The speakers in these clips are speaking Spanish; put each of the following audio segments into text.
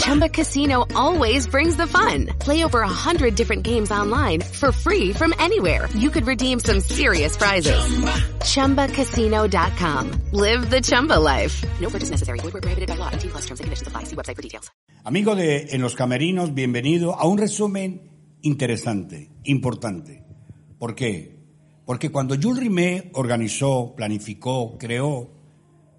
Chumba Casino always brings the fun. Play over a hundred different games online for free from anywhere. You could redeem some serious prizes. ChumbaCasino.com. Live the Chumba life. No purchase necessary. Void where prohibited by law. T plus terms and conditions apply. See website for details. Amigo de En los Camerinos, bienvenido a un resumen interesante, importante. ¿Por qué? Porque cuando Jules Rimet organizó, planificó, creó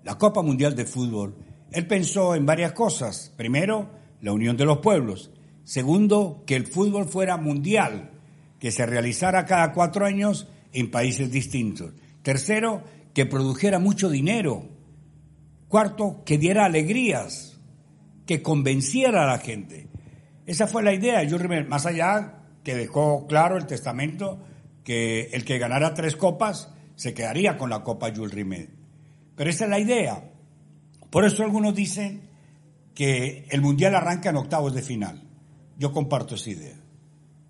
la Copa Mundial de Fútbol, él pensó en varias cosas. Primero, la unión de los pueblos. Segundo, que el fútbol fuera mundial, que se realizara cada cuatro años en países distintos. Tercero, que produjera mucho dinero. Cuarto, que diera alegrías, que convenciera a la gente. Esa fue la idea Rimet, más allá que dejó claro el testamento que el que ganara tres copas se quedaría con la copa Jules Rimet. Pero esa es la idea. Por eso algunos dicen que el Mundial arranca en octavos de final. Yo comparto esa idea.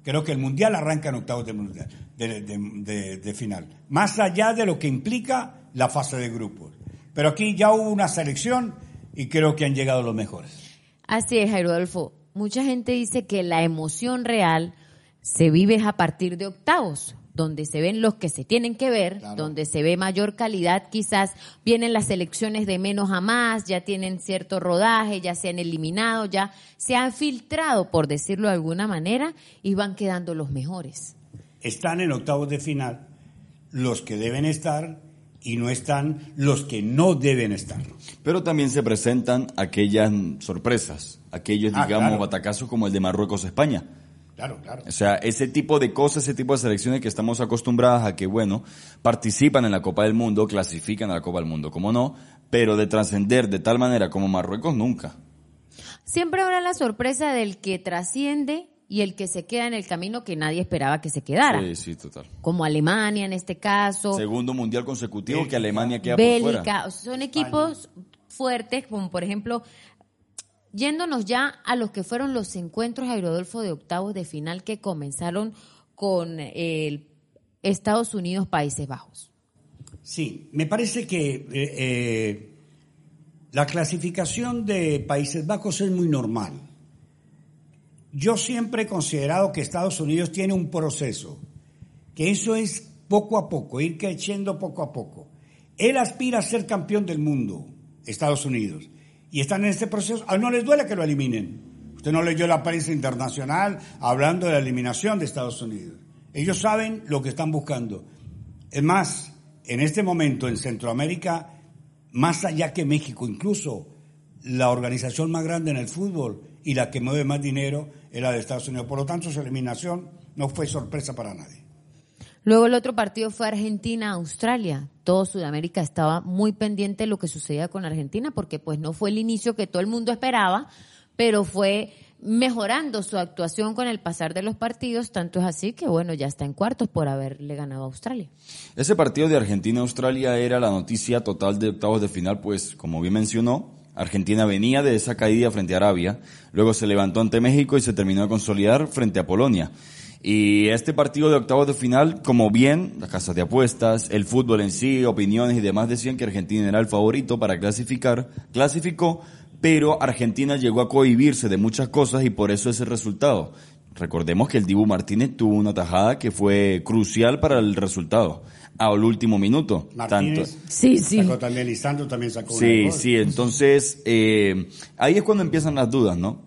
Creo que el Mundial arranca en octavos de, final. Más allá de lo que implica la fase de grupos. Pero aquí ya hubo una selección y creo que han llegado los mejores. Así es, Jairo Adolfo. Mucha gente dice que la emoción real se vive a partir de octavos, donde se ven los que se tienen que ver, Claro. donde se ve mayor calidad, quizás vienen las selecciones de menos a más, ya tienen cierto rodaje, ya se han eliminado, ya se han filtrado, por decirlo de alguna manera, y van quedando los mejores. Están en octavos de final los que deben estar y no están los que no deben estar. Pero también se presentan aquellas sorpresas, aquellos, Ah, digamos, claro. batacazos como el de Marruecos-España. Claro, claro. O sea, ese tipo de cosas, ese tipo de selecciones que estamos acostumbradas a que, bueno, participan en la Copa del Mundo, clasifican a la Copa del Mundo, como no, pero de trascender de tal manera como Marruecos, nunca. Siempre habrá la sorpresa del que trasciende y el que se queda en el camino que nadie esperaba que se quedara. Sí, sí, total. Como Alemania en este caso. Segundo mundial consecutivo que. Alemania queda por Bélgica, fuera. o sea, son equipos fuertes, como por ejemplo, yéndonos ya a los que fueron los encuentros Aerodolfo de octavos de final que comenzaron con el Estados Unidos, Países Bajos. Sí, me parece que eh, eh, la clasificación de Países Bajos es muy normal. Yo siempre he considerado que Estados Unidos tiene un proceso, que eso es poco a poco, ir creciendo poco a poco. Él aspira a ser campeón del mundo, Estados Unidos, y están en este proceso. A no les duele que lo eliminen. Usted no leyó la prensa internacional hablando de la eliminación de Estados Unidos. Ellos saben lo que están buscando. Es más, en este momento en Centroamérica, más allá que México, incluso la organización más grande en el fútbol y la que mueve más dinero es la de Estados Unidos. Por lo tanto, su eliminación no fue sorpresa para nadie. Luego el otro partido fue Argentina-Australia. Todo Sudamérica estaba muy pendiente de lo que sucedía con Argentina porque pues no fue el inicio que todo el mundo esperaba, pero fue mejorando su actuación con el pasar de los partidos, tanto es así que bueno, ya está en cuartos por haberle ganado a Australia. Ese partido de Argentina-Australia era la noticia total de octavos de final, pues como bien mencionó, Argentina venía de esa caída frente a Arabia, luego se levantó ante México y se terminó de consolidar frente a Polonia. Y este partido de octavos de final, como bien las casas de apuestas, el fútbol en sí, opiniones y demás decían que Argentina era el favorito para clasificar, clasificó, pero Argentina llegó a cohibirse de muchas cosas y por eso ese resultado. Recordemos que el Dibu Martínez tuvo una tajada que fue crucial para el resultado, al último minuto. Martínez Sí, sí. sacó también, Lisandro también sacó Sí, sí, entonces eh, ahí es cuando empiezan las dudas, ¿no?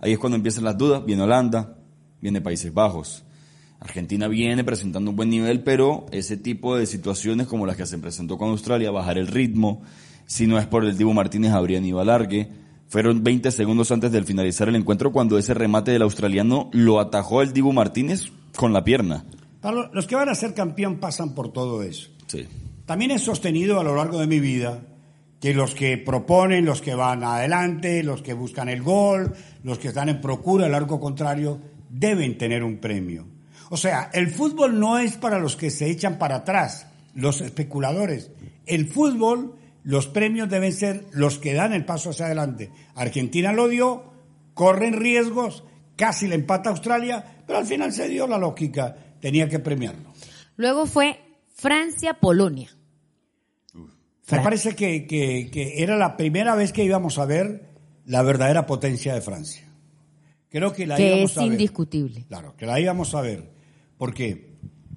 Ahí es cuando empiezan las dudas. Viene Holanda, viene Países Bajos. Argentina viene presentando un buen nivel, pero ese tipo de situaciones como las que se presentó con Australia, bajar el ritmo, si no es por el Dibu Martínez habrían ido a largue. Fueron 20 segundos antes del finalizar el encuentro cuando ese remate del australiano lo atajó el Dibu Martínez con la pierna. Los que van a ser campeón pasan por todo eso. Sí. También he sostenido a lo largo de mi vida que los que proponen, los que van adelante, los que buscan el gol, los que están en procura del arco contrario, deben tener un premio. O sea, el fútbol no es para los que se echan para atrás, los especuladores. El fútbol, los premios deben ser los que dan el paso hacia adelante. Argentina lo dio, corren riesgos, casi le empata a Australia, pero al final se dio la lógica, tenía que premiarlo. Luego fue Francia-Polonia. Me parece que, que, que era la primera vez que íbamos a ver la verdadera potencia de Francia. Creo que la Que íbamos es a ver. indiscutible. Claro, que la íbamos a ver. ¿Por qué?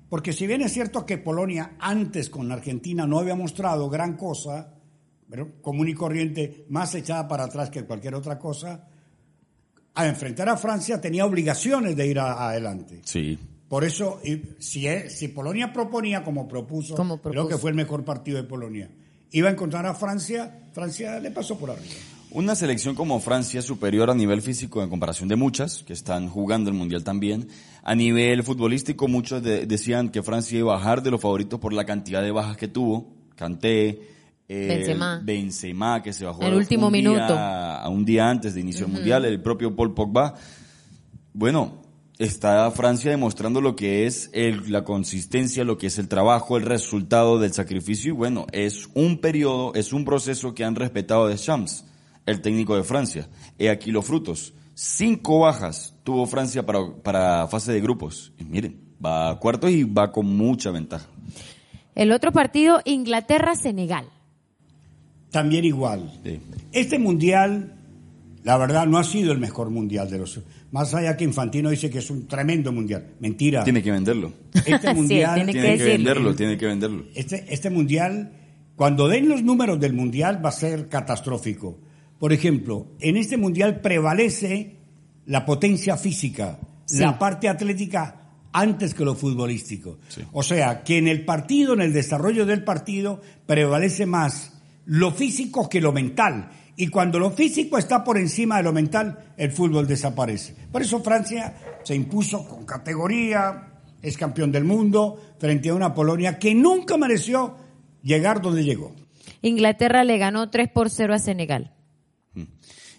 Porque si bien es cierto que Polonia antes con Argentina no había mostrado gran cosa, pero común y corriente, más echada para atrás que cualquier otra cosa, a enfrentar a Francia tenía obligaciones de ir a- adelante. Sí. Por eso, y si, si Polonia proponía como propuso, Como creo propuso. que fue el mejor partido de Polonia, iba a encontrar a Francia, Francia le pasó por arriba. Una selección como Francia superior a nivel físico en comparación de muchas, que están jugando el Mundial también. A nivel futbolístico, muchos de- decían que Francia iba a bajar de los favoritos por la cantidad de bajas que tuvo. Kanté, eh, Benzema. Benzema, que se bajó El último un día- minuto. a un día antes de inicio del Mundial, el propio Paul Pogba. Bueno, está Francia demostrando lo que es el- la consistencia, lo que es el trabajo, el resultado del sacrificio y bueno, es un periodo, es un proceso que han respetado de Shams, el técnico de Francia. He aquí los frutos. Cinco bajas tuvo Francia para, para fase de grupos. Y miren, va a cuartos y va con mucha ventaja. El otro partido, Inglaterra-Senegal. También igual. Sí. Este mundial, la verdad, no ha sido el mejor mundial de los. Más allá que Infantino dice que es un tremendo mundial. Mentira. Tiene que venderlo. Este Sí, mundial. tiene que que venderlo, tiene que venderlo. Este, este mundial, cuando den los números del mundial, va a ser catastrófico. Por ejemplo, en este mundial prevalece la potencia física, Sí. la parte atlética antes que lo futbolístico. Sí. O sea, que en el partido, en el desarrollo del partido, prevalece más lo físico que lo mental. Y cuando lo físico está por encima de lo mental, el fútbol desaparece. Por eso Francia se impuso con categoría, es campeón del mundo, frente a una Polonia que nunca mereció llegar donde llegó. Inglaterra le ganó 3 por 0 a Senegal.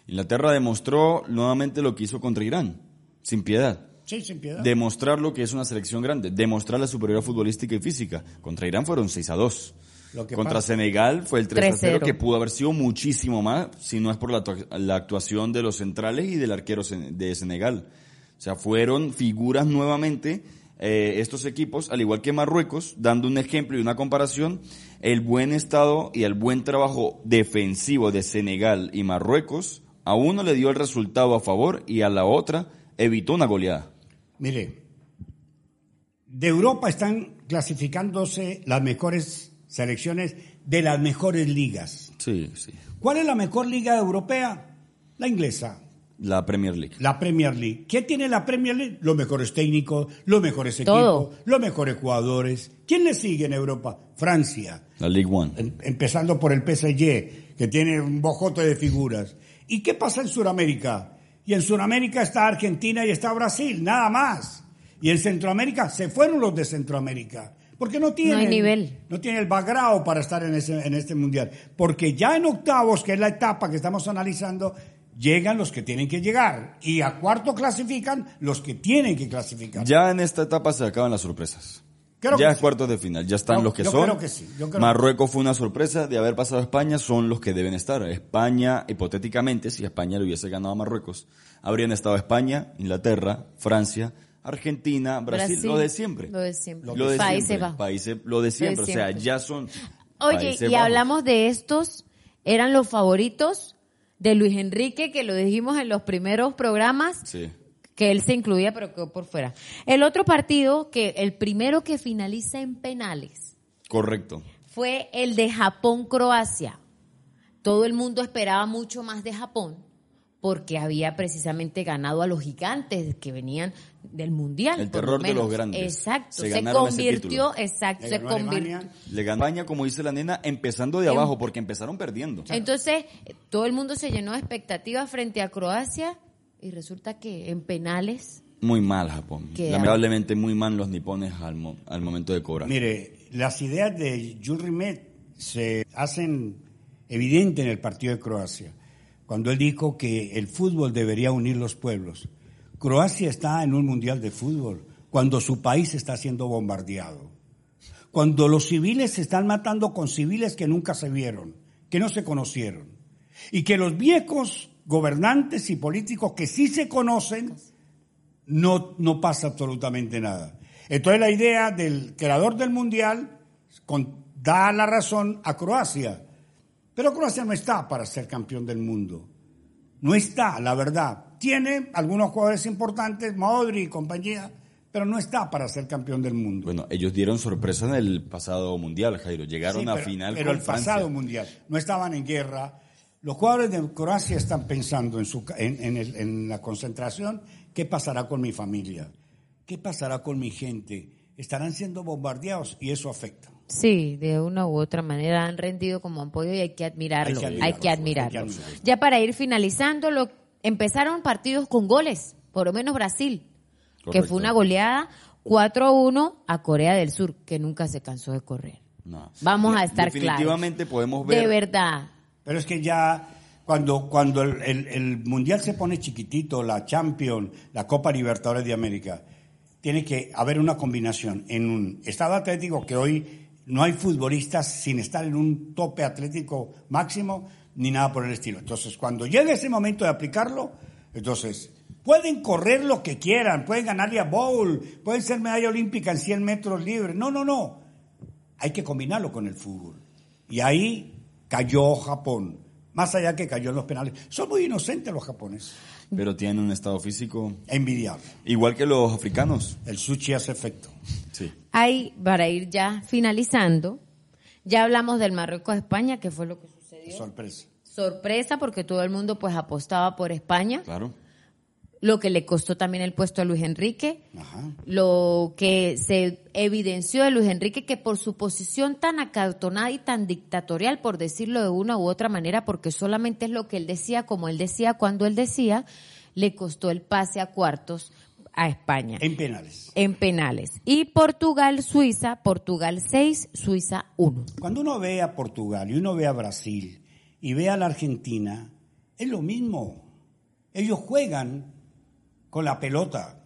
Inglaterra demostró nuevamente lo que hizo contra Irán, sin piedad. Sí, sin piedad. Demostrar lo que es una selección grande, demostrar la superioridad futbolística y física. Contra Irán fueron 6 a 2. Lo que Contra pasa- Senegal fue el 3 a 0, 3-0. que pudo haber sido muchísimo más si no es por la, actua- la actuación de los centrales y del arquero de Senegal. O sea, fueron figuras nuevamente eh, estos equipos, al igual que Marruecos, dando un ejemplo y una comparación, el buen estado y el buen trabajo defensivo de Senegal y Marruecos, a uno le dio el resultado a favor y a la otra evitó una goleada. Mire, de Europa están clasificándose las mejores selecciones de las mejores ligas. Sí, sí. ¿Cuál es la mejor liga europea? La inglesa, La Premier League. la Premier League. ¿Qué tiene la Premier League? Los mejores técnicos, los mejores Todo. equipos, los mejores jugadores. ¿Quién le sigue en Europa? Francia. La League One. Em- empezando por el PSG, que tiene un bojote de figuras. ¿Y qué pasa en Sudamérica? Y en Sudamérica está Argentina y está Brasil, nada más. Y en Centroamérica se fueron los de Centroamérica. Porque no tienen, nivel. no tienen el background para estar en, ese, en este mundial. Porque ya en octavos, que es la etapa que estamos analizando, llegan los que tienen que llegar. Y a cuarto clasifican los que tienen que clasificar. Ya en esta etapa se acaban las sorpresas. Creo ya que es sí. cuartos de final, ya están los que yo son. creo que sí, yo creo Marruecos fue una sorpresa de haber pasado a España, son los que deben estar. España, hipotéticamente, si España le hubiese ganado a Marruecos, habrían estado España, Inglaterra, Francia, Argentina, Brasil, Brasil, lo de siempre. lo de siempre. Lo de Países siempre. Bajos. Países- lo de siempre. O sea, siempre. ya son. Oye, y Bajos. hablamos de estos, eran los favoritos de Luis Enrique, que lo dijimos en los primeros programas, Sí. que él se incluía, pero quedó por fuera. El otro partido, que el primero que finaliza en penales, Correcto. fue el de Japón-Croacia. Todo el mundo esperaba mucho más de Japón, porque había precisamente ganado a los gigantes que venían del mundial. El lo terror de los grandes. Exacto, Se convirtió, exacto, Le se ganó Alemania. convirtió. Le ganó España, como dice la nena, empezando de Em- abajo, porque empezaron perdiendo. Entonces, todo el mundo se llenó de expectativas frente a Croacia y resulta que en penales Muy mal Japón. Lamentablemente muy mal los nipones al, mo- al momento de cobrar. Mire, las ideas de Jules Rimet se hacen evidentes en el partido de Croacia, cuando él dijo que el fútbol debería unir los pueblos. Croacia está en un mundial de fútbol, cuando su país está siendo bombardeado, cuando los civiles se están matando con civiles que nunca se vieron, que no se conocieron, y que los viejos gobernantes y políticos que sí se conocen no, no pasa absolutamente nada. Entonces la idea del creador del mundial da la razón a Croacia, pero Croacia no está para ser campeón del mundo. No está, la verdad. Tiene algunos jugadores importantes, Modri y compañía, pero no está para ser campeón del mundo. Bueno, ellos dieron sorpresa en el pasado mundial, Jairo. Llegaron Sí, a final pero con el Francia. pasado mundial no estaban en guerra. Los jugadores de Croacia están pensando en, su, en, en el- en la concentración, ¿qué pasará con mi familia? ¿Qué pasará con mi gente? Estarán siendo bombardeados y eso afecta. Sí, de una u otra manera han rendido como han podido y hay que admirarlo. Hay que Hay que admirarlo, admirarlo. hay que admirarlo. Ya para ir finalizando, lo, empezaron partidos con goles, por lo menos Brasil, que fue una goleada 4-1 a Corea del Sur, que nunca se cansó de correr. No. Vamos a estar Definitivamente claros. podemos ver. De verdad. Pero es que ya cuando, cuando el, el- el Mundial se pone chiquitito, la Champions, la Copa Libertadores de América, tiene que haber una combinación en un estado atlético que hoy no hay futbolistas sin estar en un tope atlético máximo ni nada por el estilo. Entonces, cuando llegue ese momento de aplicarlo, entonces pueden correr lo que quieran, pueden ganarle a Bowl, pueden ser medalla olímpica en 100 metros libres. No, no, no hay que combinarlo con el fútbol. Y ahí cayó Japón, más allá que cayó en los penales. Son muy inocentes los japoneses, Pero tienen un estado físico envidiable. igual que los africanos. El sushi hace efecto. Sí. Hay, para ir ya finalizando, ya hablamos del Marruecos-España, que fue lo que sucedió. Sorpresa. Sorpresa porque todo el mundo pues apostaba por España, Claro. Lo que le costó también el puesto a Luis Enrique, Ajá. lo que se evidenció de Luis Enrique que por su posición tan acartonada y tan dictatorial, por decirlo de una u otra manera, porque solamente es lo que él decía, como él decía, cuando él decía, le costó el pase a cuartos a España En penales. en penales. Y Portugal, Suiza, Portugal 6, Suiza 1. Cuando uno ve a Portugal y uno ve a Brasil y ve a la Argentina, es lo mismo. Ellos juegan con la pelota.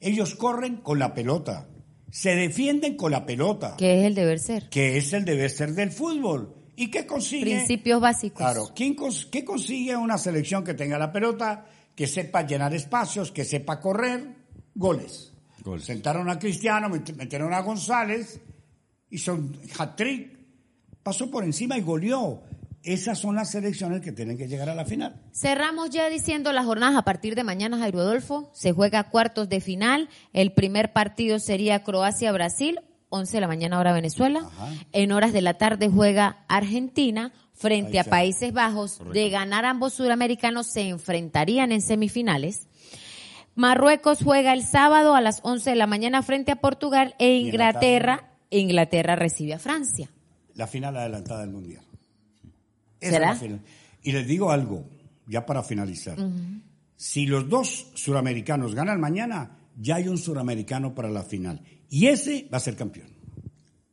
Ellos corren con la pelota. Se defienden con la pelota. que es el deber ser. Que es el deber ser del fútbol. ¿Y qué consigue? Principios básicos. Claro, ¿quién cons- ¿qué consigue una selección que tenga la pelota, que sepa llenar espacios, que sepa correr? Goles. Goles. Sentaron a Cristiano, met- metieron a González, hizo un hat-trick, pasó por encima y goleó. Esas son las selecciones que tienen que llegar a la final. Cerramos ya diciendo las jornadas a partir de mañana, Jairo Adolfo. Se juega cuartos de final. El primer partido sería Croacia-Brasil, 11 de la mañana hora Venezuela. Ajá. En horas de la tarde juega Argentina frente a. Países Bajos. De ganar ambos suramericanos se enfrentarían en semifinales. Marruecos juega el sábado a las 11 de la mañana frente a Portugal e Inglaterra. Inglaterra recibe a Francia. La final adelantada del Mundial. Y les digo algo, ya para finalizar. Si los dos suramericanos ganan mañana, ya hay un suramericano para la final. Y ese va a ser campeón.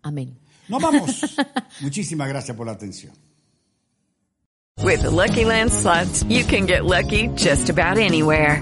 Amén. Nos vamos. Muchísimas gracias por la atención. With the Lucky Land slots, you can get lucky just about anywhere.